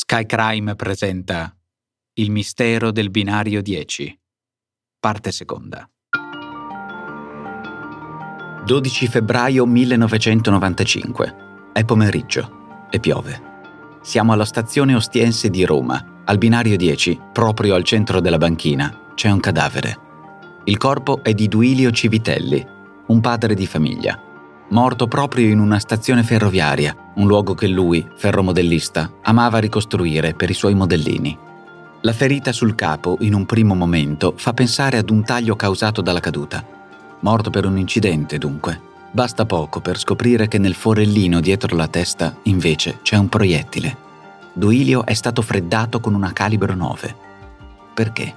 Sky Crime presenta Il mistero del binario 10, parte seconda. 12 febbraio 1995. È pomeriggio e piove. Siamo alla stazione Ostiense di Roma. Al binario 10, proprio al centro della banchina, c'è un cadavere. Il corpo è di Duilio Civitelli, un padre di famiglia, morto proprio in una stazione ferroviaria, un luogo che lui, ferromodellista, amava ricostruire per i suoi modellini. La ferita sul capo, in un primo momento, fa pensare ad un taglio causato dalla caduta. Morto per un incidente, dunque. Basta poco per scoprire che nel forellino dietro la testa, invece, c'è un proiettile. Duilio è stato freddato con una calibro 9. Perché?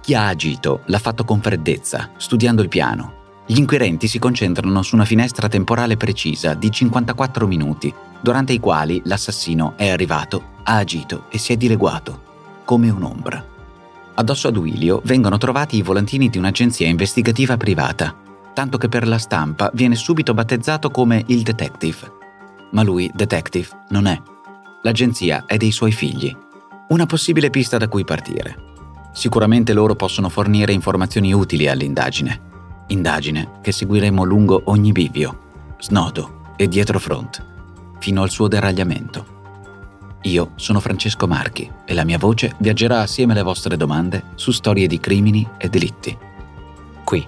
Chi ha agito l'ha fatto con freddezza, studiando il piano. Gli inquirenti si concentrano su una finestra temporale precisa di 54 minuti, durante i quali l'assassino è arrivato, ha agito e si è dileguato come un'ombra. Addosso a Duilio vengono trovati i volantini di un'agenzia investigativa privata, tanto che per la stampa viene subito battezzato come il detective. Ma lui detective non è. L'agenzia è dei suoi figli. Una possibile pista da cui partire. Sicuramente loro possono fornire informazioni utili all'indagine. Indagine che seguiremo lungo ogni bivio, snodo e dietro front, fino al suo deragliamento. Io sono Francesco Marchi e la mia voce viaggerà assieme alle vostre domande su storie di crimini e delitti. Qui,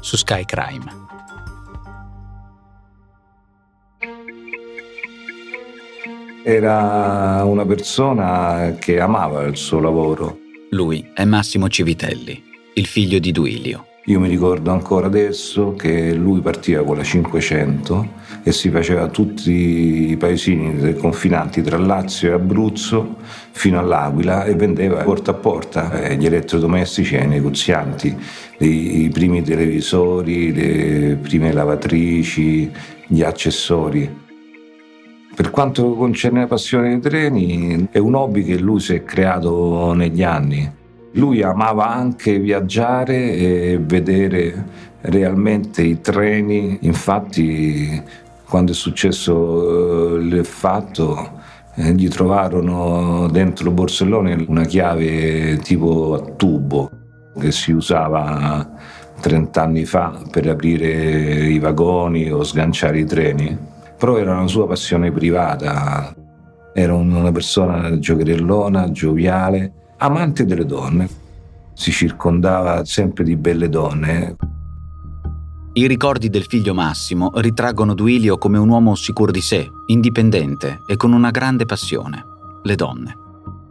su Sky Crime. Era una persona che amava il suo lavoro. Lui è Massimo Civitelli, il figlio di Duilio. Io mi ricordo ancora adesso che lui partiva con la 500 e si faceva tutti i paesini confinanti tra Lazio e Abruzzo fino all'Aquila e vendeva porta a porta eh, gli elettrodomestici ai negozianti, i primi televisori, le prime lavatrici, gli accessori. Per quanto concerne la passione dei treni, è un hobby che lui si è creato negli anni. Lui amava anche viaggiare e vedere realmente i treni, infatti quando è successo eh, il fatto eh, gli trovarono dentro borsellone una chiave tipo a tubo che si usava 30 anni fa per aprire i vagoni o sganciare i treni però era una sua passione privata. Era una persona giocherellona, gioviale, amante delle donne. Si circondava sempre di belle donne. I ricordi del figlio Massimo ritraggono Duilio come un uomo sicuro di sé, indipendente e con una grande passione, le donne.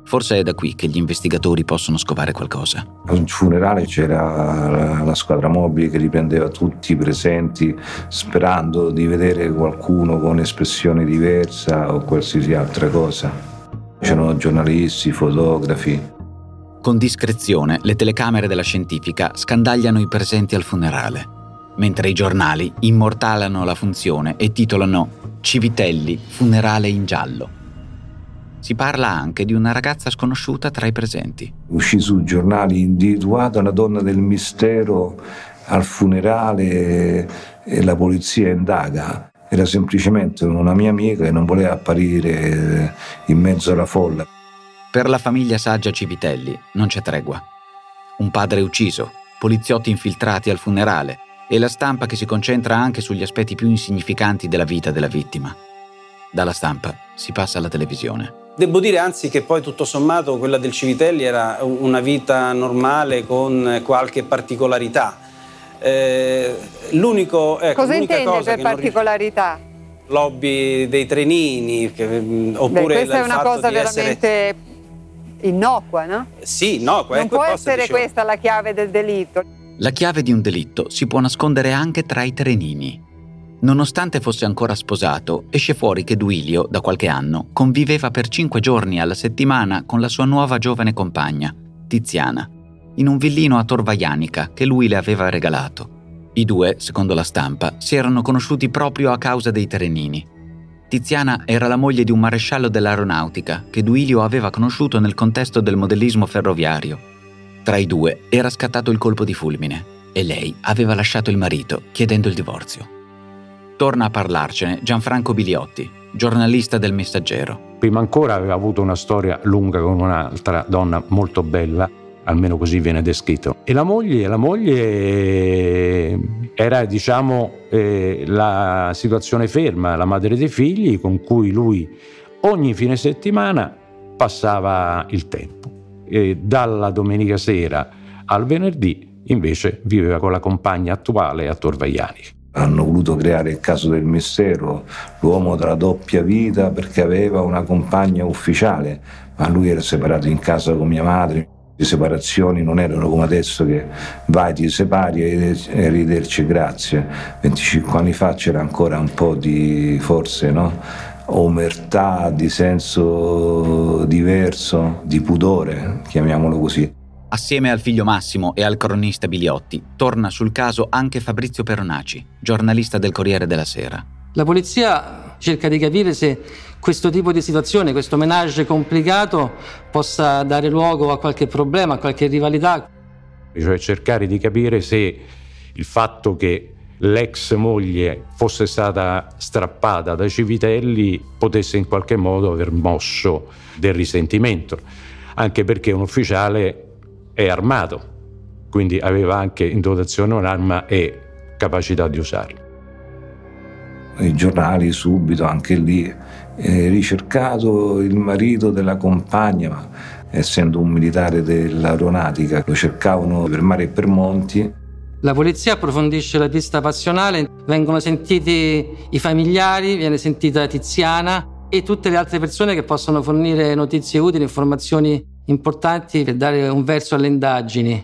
Forse è da qui che gli investigatori possono scovare qualcosa. Al funerale c'era la squadra mobile che riprendeva tutti i presenti sperando di vedere qualcuno con espressione diversa o qualsiasi altra cosa. C'erano giornalisti, fotografi. Con discrezione le telecamere della scientifica scandagliano i presenti al funerale, mentre i giornali immortalano la funzione e titolano Civitelli, funerale in giallo. Si parla anche di una ragazza sconosciuta tra i presenti. Uscì sui giornali individuata una donna del mistero al funerale e la polizia indaga. Era semplicemente una mia amica che non voleva apparire in mezzo alla folla. Per la famiglia saggia Civitelli non c'è tregua. Un padre ucciso, poliziotti infiltrati al funerale e la stampa che si concentra anche sugli aspetti più insignificanti della vita della vittima. Dalla stampa si passa alla televisione. Devo dire anzi che poi tutto sommato quella del Civitelli era una vita normale con qualche particolarità. Eh, l'unico, ecco, Cosa intende per particolarità? Lobby dei trenini, che, mm, oppure Beh, questa è una cosa veramente essere... innocua, no? Sì, innocua. Non ecco, può essere dicevo. questa la chiave del delitto. La chiave di un delitto si può nascondere anche tra i trenini. Nonostante fosse ancora sposato, esce fuori che Duilio, da qualche anno, conviveva per cinque giorni alla settimana con la sua nuova giovane compagna, Tiziana, in un villino a Torvaianica che lui le aveva regalato. I due, secondo la stampa, si erano conosciuti proprio a causa dei Terenini. Tiziana era la moglie di un maresciallo dell'aeronautica che Duilio aveva conosciuto nel contesto del modellismo ferroviario. Tra i due era scattato il colpo di fulmine e lei aveva lasciato il marito chiedendo il divorzio. Torna a parlarcene Gianfranco Biliotti, giornalista del Messaggero. Prima ancora aveva avuto una storia lunga con un'altra donna molto bella, almeno così viene descritto. E la moglie, la moglie era diciamo eh, la situazione ferma, la madre dei figli con cui lui ogni fine settimana passava il tempo. E dalla domenica sera al venerdì invece viveva con la compagna attuale a Torvaiani. Hanno voluto creare il caso del mistero, l'uomo della doppia vita perché aveva una compagna ufficiale, ma lui era separato in casa con mia madre. Le separazioni non erano come adesso che vai, ti separi e arrivederci, grazie. 25 anni fa c'era ancora un po' di, forse, no? omertà, di senso diverso, di pudore, chiamiamolo così. Assieme al figlio Massimo e al cronista Biliotti, torna sul caso anche Fabrizio Peronaci, giornalista del Corriere della Sera. La polizia cerca di capire se questo tipo di situazione, questo menage complicato, possa dare luogo a qualche problema, a qualche rivalità. Cioè cercare di capire se il fatto che l'ex moglie fosse stata strappata dai Civitelli potesse in qualche modo aver mosso del risentimento, anche perché un ufficiale è armato, quindi aveva anche in dotazione un'arma e capacità di usarla. I giornali subito, anche lì, eh, ricercato il marito della compagna, ma essendo un militare dell'aeronautica, lo cercavano per mare e per monti. La polizia approfondisce la pista passionale, vengono sentiti i familiari, viene sentita Tiziana e tutte le altre persone che possono fornire notizie utili, informazioni importanti per dare un verso alle indagini.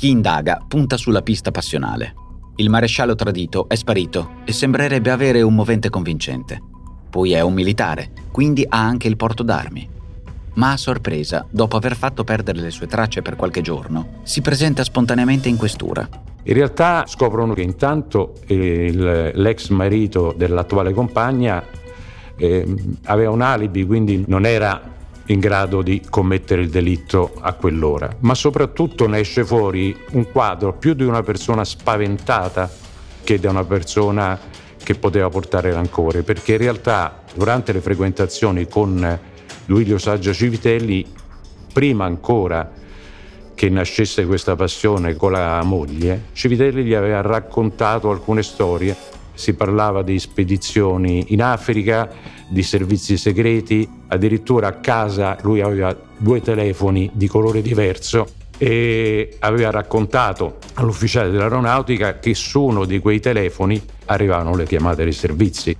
Chi indaga punta sulla pista passionale. Il maresciallo tradito è sparito e sembrerebbe avere un movente convincente. Poi è un militare, quindi ha anche il porto d'armi. Ma a sorpresa, dopo aver fatto perdere le sue tracce per qualche giorno, si presenta spontaneamente in questura. In realtà scoprono che intanto il, l'ex marito dell'attuale compagna eh, aveva un alibi, quindi non era in grado di commettere il delitto a quell'ora, ma soprattutto ne esce fuori un quadro più di una persona spaventata che di una persona che poteva portare rancore, perché in realtà durante le frequentazioni con Duilio Saggio Civitelli, prima ancora che nascesse questa passione con la moglie, Civitelli gli aveva raccontato alcune storie si parlava di spedizioni in Africa, di servizi segreti, addirittura a casa lui aveva due telefoni di colore diverso e aveva raccontato all'ufficiale dell'aeronautica che su uno di quei telefoni arrivavano le chiamate dei servizi.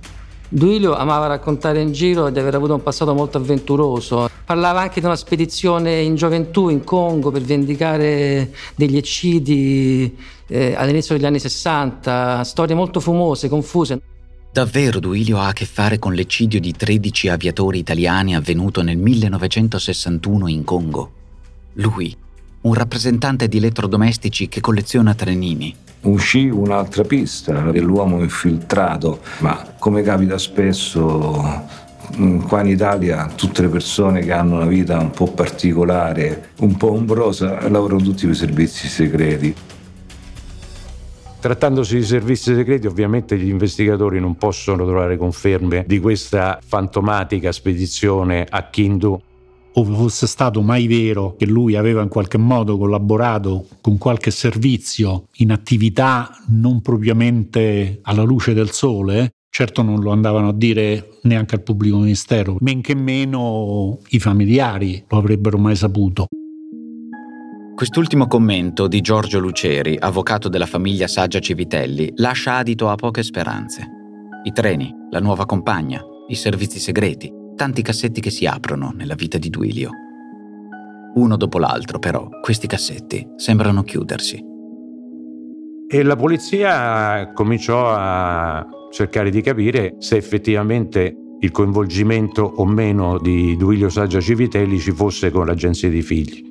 Duilio amava raccontare in giro di aver avuto un passato molto avventuroso. Parlava anche di una spedizione in gioventù in Congo per vendicare degli eccidi eh, all'inizio degli anni 60, storie molto fumose, confuse. Davvero Duilio ha a che fare con l'eccidio di 13 aviatori italiani avvenuto nel 1961 in Congo? Lui, un rappresentante di elettrodomestici che colleziona trenini, uscì un'altra pista dell'uomo infiltrato, ma come capita spesso mm, qua in Italia tutte le persone che hanno una vita un po' particolare, un po' ombrosa, lavorano tutti per i servizi segreti. Trattandosi di servizi segreti, ovviamente gli investigatori non possono trovare conferme di questa fantomatica spedizione a Kindu o fosse stato mai vero che lui aveva in qualche modo collaborato con qualche servizio in attività non propriamente alla luce del sole, certo non lo andavano a dire neanche al pubblico ministero, men che meno i familiari lo avrebbero mai saputo. Quest'ultimo commento di Giorgio Luceri, avvocato della famiglia Saggia Civitelli, lascia adito a poche speranze. I treni, la nuova compagna, i servizi segreti, tanti cassetti che si aprono nella vita di Duilio. Uno dopo l'altro, però, questi cassetti sembrano chiudersi. E la polizia cominciò a cercare di capire se effettivamente il coinvolgimento o meno di Duilio Saggia Civitelli ci fosse con l'agenzia dei figli.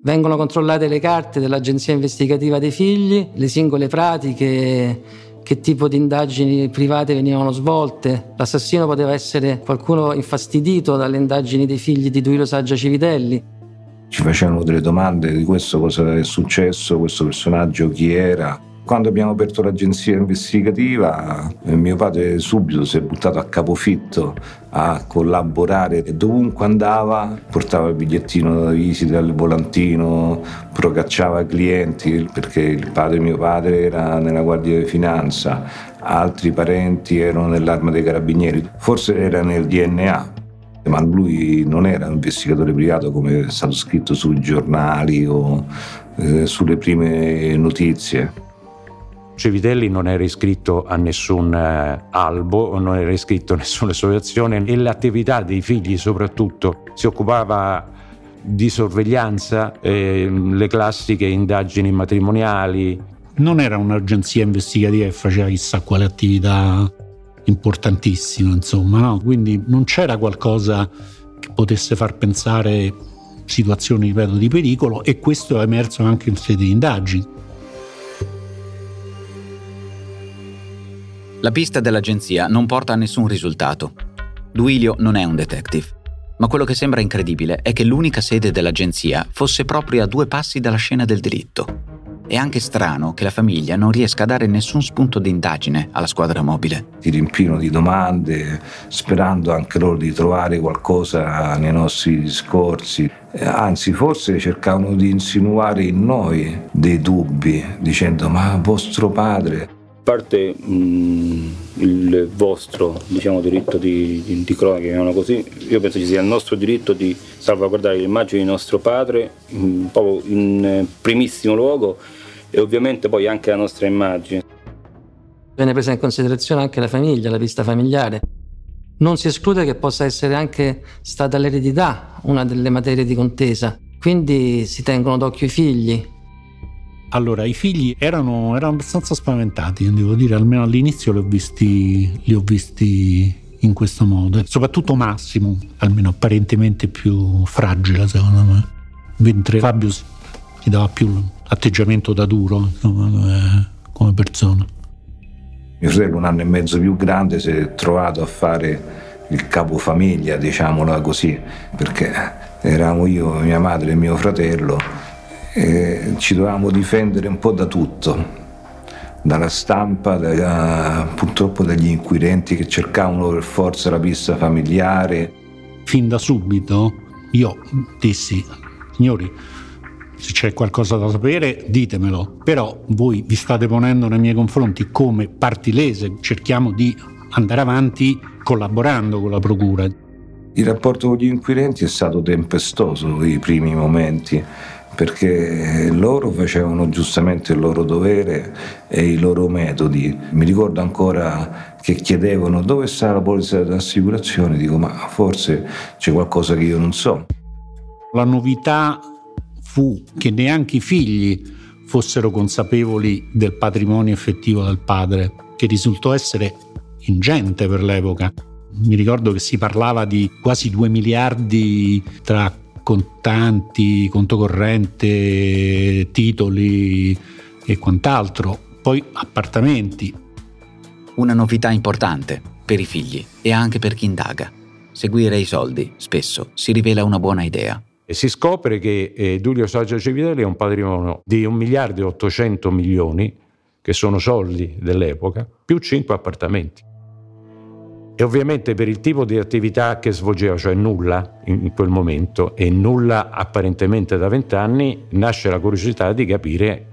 Vengono controllate le carte dell'Agenzia investigativa dei figli, le singole pratiche, che tipo di indagini private venivano svolte. L'assassino poteva essere qualcuno infastidito dalle indagini dei figli di Duilio Saggia Civitelli. Ci facevano delle domande di questo cosa è successo, questo personaggio chi era, quando abbiamo aperto l'agenzia investigativa, eh, mio padre subito si è buttato a capofitto a collaborare e dovunque andava portava il bigliettino da visita, il volantino, procacciava clienti perché il padre mio padre era nella Guardia di Finanza, altri parenti erano nell'arma dei carabinieri, forse era nel DNA, ma lui non era un investigatore privato come è stato scritto sui giornali o eh, sulle prime notizie. Civitelli non era iscritto a nessun eh, albo, non era iscritto a nessuna associazione e l'attività dei figli soprattutto si occupava di sorveglianza, eh, le classiche indagini matrimoniali. Non era un'agenzia investigativa che faceva chissà quale attività importantissima, insomma, no? quindi non c'era qualcosa che potesse far pensare situazioni, ripeto, di pericolo e questo è emerso anche in sede di indagini. La pista dell'agenzia non porta a nessun risultato. Duilio non è un detective, ma quello che sembra incredibile è che l'unica sede dell'agenzia fosse proprio a due passi dalla scena del delitto. È anche strano che la famiglia non riesca a dare nessun spunto di indagine alla squadra mobile. Ti riempiono di domande, sperando anche loro di trovare qualcosa nei nostri discorsi. Anzi, forse cercavano di insinuare in noi dei dubbi, dicendo ma vostro padre parte mh, il vostro diciamo, diritto di, di, di cronaca, così, io penso ci sia il nostro diritto di salvaguardare l'immagine di nostro padre, mh, proprio in primissimo luogo, e ovviamente poi anche la nostra immagine. Viene presa in considerazione anche la famiglia, la vista familiare. Non si esclude che possa essere anche stata l'eredità una delle materie di contesa, quindi si tengono d'occhio i figli, allora, i figli erano, erano abbastanza spaventati, devo dire, almeno all'inizio li ho visti, li ho visti in questo modo. Soprattutto Massimo, almeno apparentemente più fragile, secondo me. Mentre Fabio si dava più atteggiamento da duro insomma, come, persona. Mio fratello, un anno e mezzo più grande, si è trovato a fare il capofamiglia, diciamola così, perché eravamo io, mia madre e mio fratello eh, ci dovevamo difendere un po' da tutto, dalla stampa, da, purtroppo dagli inquirenti che cercavano per forza la pista familiare. Fin da subito io dissi, signori, se c'è qualcosa da sapere ditemelo, però voi vi state ponendo nei miei confronti come parti lese, cerchiamo di andare avanti collaborando con la Procura. Il rapporto con gli inquirenti è stato tempestoso i primi momenti perché loro facevano giustamente il loro dovere e i loro metodi. Mi ricordo ancora che chiedevano dove sta la polizia d'assicurazione, dico ma forse c'è qualcosa che io non so. La novità fu che neanche i figli fossero consapevoli del patrimonio effettivo del padre, che risultò essere ingente per l'epoca. Mi ricordo che si parlava di quasi 2 miliardi tra contanti, conto corrente, titoli e quant'altro, poi appartamenti. Una novità importante per i figli e anche per chi indaga. Seguire i soldi spesso si rivela una buona idea. E si scopre che eh, Giulio Saggia Civitelli ha un patrimonio di 1 miliardo e 800 milioni, che sono soldi dell'epoca, più 5 appartamenti. E ovviamente per il tipo di attività che svolgeva, cioè nulla in quel momento e nulla apparentemente da vent'anni, nasce la curiosità di capire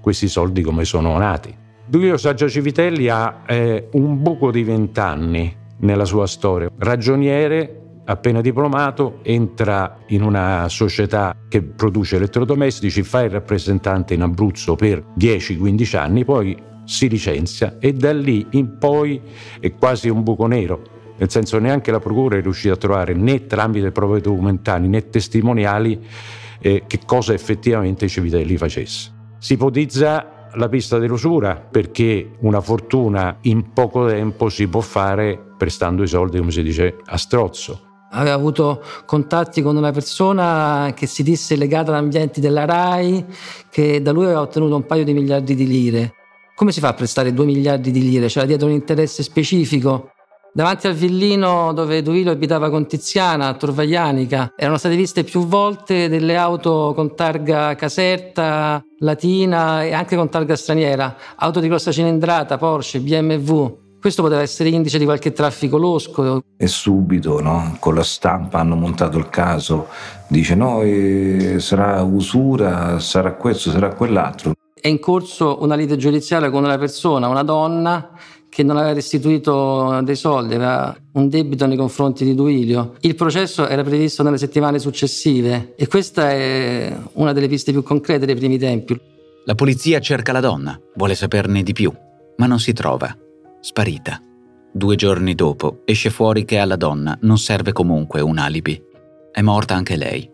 questi soldi come sono nati. Duilio Saggia Civitelli ha eh, un buco di vent'anni nella sua storia. Ragioniere, appena diplomato, entra in una società che produce elettrodomestici, fa il rappresentante in Abruzzo per 10-15 anni, poi si licenzia e da lì in poi è quasi un buco nero, nel senso neanche la procura è riuscita a trovare né tramite prove documentali né testimoniali eh, che cosa effettivamente Civitelli facesse. Si ipotizza la pista dell'usura perché una fortuna in poco tempo si può fare prestando i soldi, come si dice, a strozzo. Aveva avuto contatti con una persona che si disse legata ad ambienti della RAI, che da lui aveva ottenuto un paio di miliardi di lire. Come si fa a prestare 2 miliardi di lire? C'era dietro un interesse specifico? Davanti al villino dove Duilio abitava con Tiziana, a Torvaglianica, erano state viste più volte delle auto con targa caserta, latina e anche con targa straniera, auto di grossa cilindrata, Porsche, BMW. Questo poteva essere indice di qualche traffico losco. E subito, no? con la stampa hanno montato il caso, dice no, eh, sarà usura, sarà questo, sarà quell'altro. È in corso una lite giudiziaria con una persona, una donna, che non aveva restituito dei soldi, aveva un debito nei confronti di Duilio. Il processo era previsto nelle settimane successive e questa è una delle piste più concrete dei primi tempi. La polizia cerca la donna, vuole saperne di più, ma non si trova. Sparita. Due giorni dopo esce fuori che alla donna non serve comunque un alibi. È morta anche lei.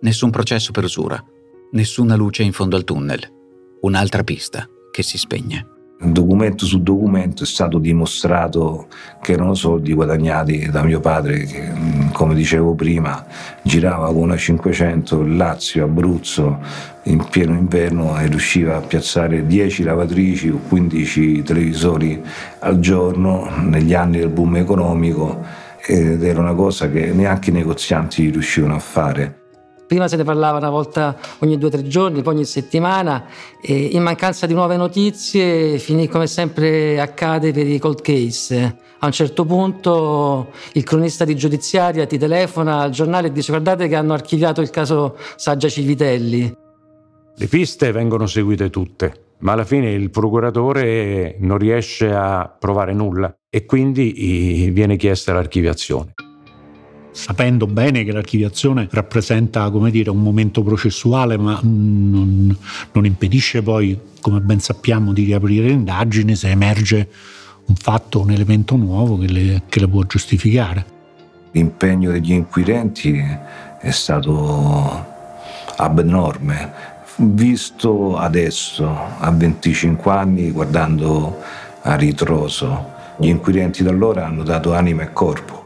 Nessun processo per usura. Nessuna luce in fondo al tunnel. Un'altra pista che si spegne documento su documento è stato dimostrato che erano soldi guadagnati da mio padre che come dicevo prima girava con una 500 Lazio, Abruzzo in pieno inverno e riusciva a piazzare 10 lavatrici o 15 televisori al giorno negli anni del boom economico ed era una cosa che neanche i negozianti riuscivano a fare. Prima se ne parlava una volta ogni due o tre giorni, poi ogni settimana e in mancanza di nuove notizie finì come sempre accade per i cold case. A un certo punto il cronista di giudiziaria ti telefona al giornale e dice guardate che hanno archiviato il caso Saggia Civitelli. Le piste vengono seguite tutte, ma alla fine il procuratore non riesce a provare nulla e quindi viene chiesta l'archiviazione sapendo bene che l'archiviazione rappresenta dire, un momento processuale, ma non, non, impedisce poi, come ben sappiamo, di riaprire le indagini se emerge un fatto, un elemento nuovo che le, che le può giustificare. L'impegno degli inquirenti è stato abnorme, visto adesso, a 25 anni, guardando a ritroso. Gli inquirenti da allora hanno dato anima e corpo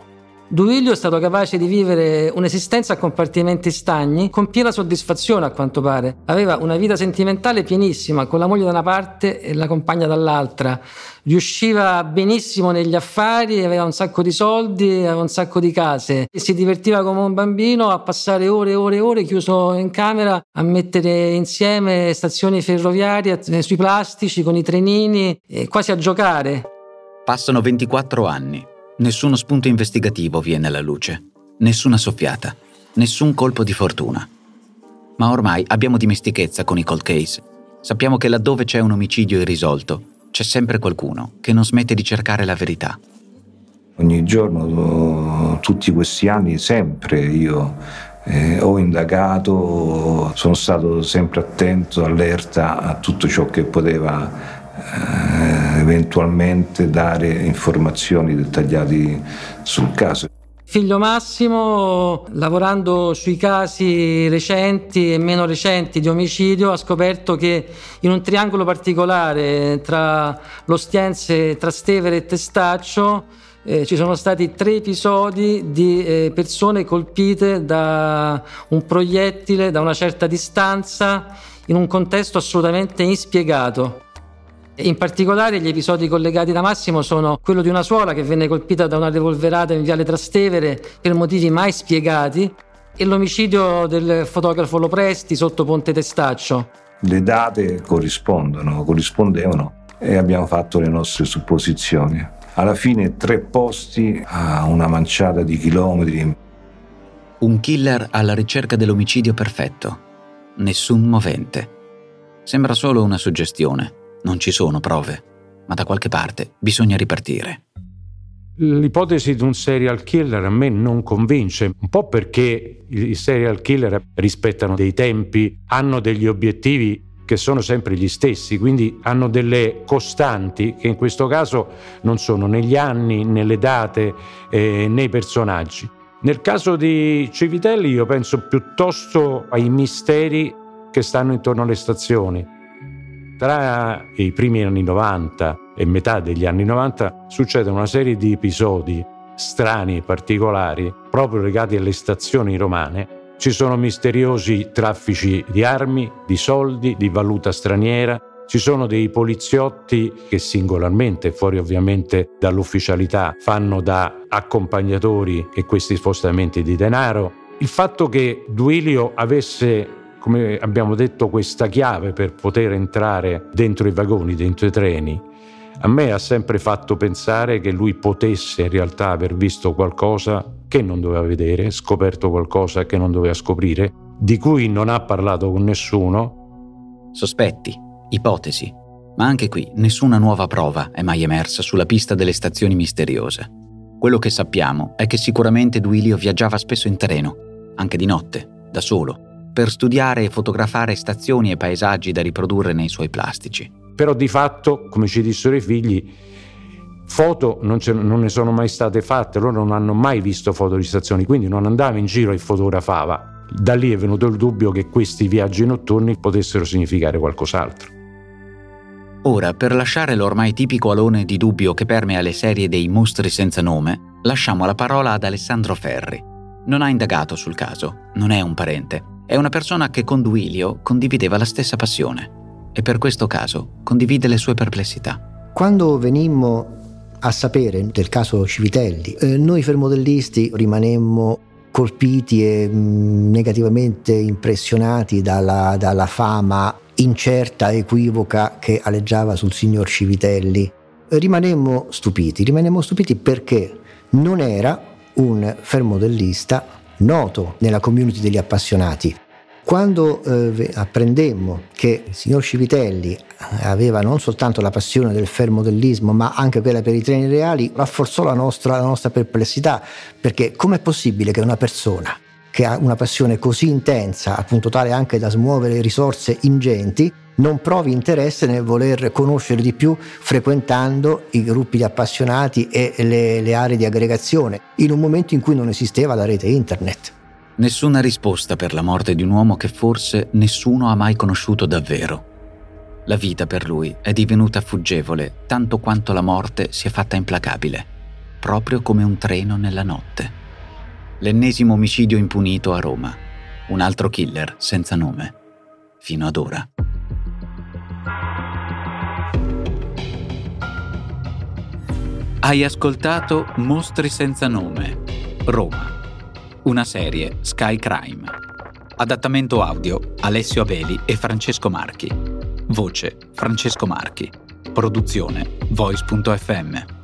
Duilio è stato capace di vivere un'esistenza a compartimenti stagni con piena soddisfazione a quanto pare. Aveva una vita sentimentale pienissima, con la moglie da una parte e la compagna dall'altra. Riusciva benissimo negli affari, aveva un sacco di soldi, aveva un sacco di case. E si divertiva come un bambino a passare ore e ore e ore chiuso in camera a mettere insieme stazioni ferroviarie sui plastici con i trenini, quasi a giocare. Passano 24 anni Nessuno spunto investigativo viene alla luce, nessuna soffiata, nessun colpo di fortuna. Ma ormai abbiamo dimestichezza con i cold case. Sappiamo che laddove c'è un omicidio irrisolto, c'è sempre qualcuno che non smette di cercare la verità. Ogni giorno, tutti questi anni, sempre io eh, ho indagato, sono stato sempre attento, allerta a tutto ciò che poteva eh, eventualmente dare informazioni dettagliate sul caso. Figlio Massimo, lavorando sui casi recenti e meno recenti di omicidio, ha scoperto che in un triangolo particolare tra l'Ostiense, Trastevere e Testaccio eh, ci sono stati tre episodi di eh, persone colpite da un proiettile da una certa distanza in un contesto assolutamente inspiegato. In particolare gli episodi collegati da Massimo sono quello di una suora che venne colpita da una revolverata in viale Trastevere per motivi mai spiegati e l'omicidio del fotografo Lopresti sotto Ponte Testaccio. Le date corrispondono, corrispondevano e abbiamo fatto le nostre supposizioni. alla fine tre posti a una manciata di chilometri. Un killer alla ricerca dell'omicidio perfetto. Nessun movente. Sembra solo una suggestione, non ci sono prove, ma da qualche parte bisogna ripartire. L'ipotesi di un serial killer a me non convince, un po' perché i serial killer rispettano dei tempi, hanno degli obiettivi che sono sempre gli stessi, quindi hanno delle costanti che in questo caso non sono negli anni, nelle date, eh, nei personaggi. Nel caso di Civitelli io penso piuttosto ai misteri che stanno intorno alle stazioni. Tra i primi anni 90 e metà degli anni 90 succede una serie di episodi strani e particolari proprio legati alle stazioni romane. Ci sono misteriosi traffici di armi, di soldi, di valuta straniera, ci sono dei poliziotti che singolarmente, fuori ovviamente dall'ufficialità, fanno da accompagnatori e questi spostamenti di denaro. Il fatto che Duilio avesse, come abbiamo detto, questa chiave per poter entrare dentro i vagoni, dentro i treni, a me ha sempre fatto pensare che lui potesse in realtà aver visto qualcosa che non doveva vedere, scoperto qualcosa che non doveva scoprire, di cui non ha parlato con nessuno. Sospetti, ipotesi, ma anche qui nessuna nuova prova è mai emersa sulla pista delle stazioni misteriose. Quello che sappiamo è che sicuramente Duilio viaggiava spesso in treno, anche di notte, da solo, per studiare e fotografare stazioni e paesaggi da riprodurre nei suoi plastici. Però di fatto, come ci dissero i figli, foto non, non, ne sono mai state fatte, loro non hanno mai visto foto di stazioni, quindi non andava in giro e fotografava. Da lì è venuto il dubbio che questi viaggi notturni potessero significare qualcos'altro. Ora, per lasciare l'ormai tipico alone di dubbio che permea le serie dei mostri senza nome, lasciamo la parola ad Alessandro Ferri. Non ha indagato sul caso, non è un parente, è una persona che con Duilio condivideva la stessa passione e per questo caso condivide le sue perplessità. Quando venimmo a sapere del caso Civitelli, eh, noi fermodellisti rimanemmo colpiti e mh, mm, negativamente impressionati dalla, dalla fama incerta equivoca che aleggiava sul signor Civitelli. Rimanemmo stupiti, rimanemmo stupiti perché non era un fermodellista noto nella community degli appassionati. Quando eh, apprendemmo che il signor Civitelli aveva non soltanto la passione del fermodellismo, ma anche quella per i treni reali, rafforzò la nostra, la nostra perplessità, perché com'è possibile che una persona che ha una passione così intensa, appunto tale anche da smuovere risorse ingenti, non provi interesse nel voler conoscere di più frequentando i gruppi di appassionati e le, le aree di aggregazione, in un momento in cui non esisteva la rete internet. Nessuna risposta per la morte di un uomo che forse nessuno ha mai conosciuto davvero. La vita per lui è divenuta fuggevole tanto quanto la morte si è fatta implacabile, proprio come un treno nella notte. L'ennesimo omicidio impunito a Roma, un altro killer senza nome, fino ad ora. Hai ascoltato Mostri senza nome, Roma una serie Sky Crime. Adattamento audio Alessio Abeli e Francesco Marchi. Voce Francesco Marchi. Produzione Voice.fm.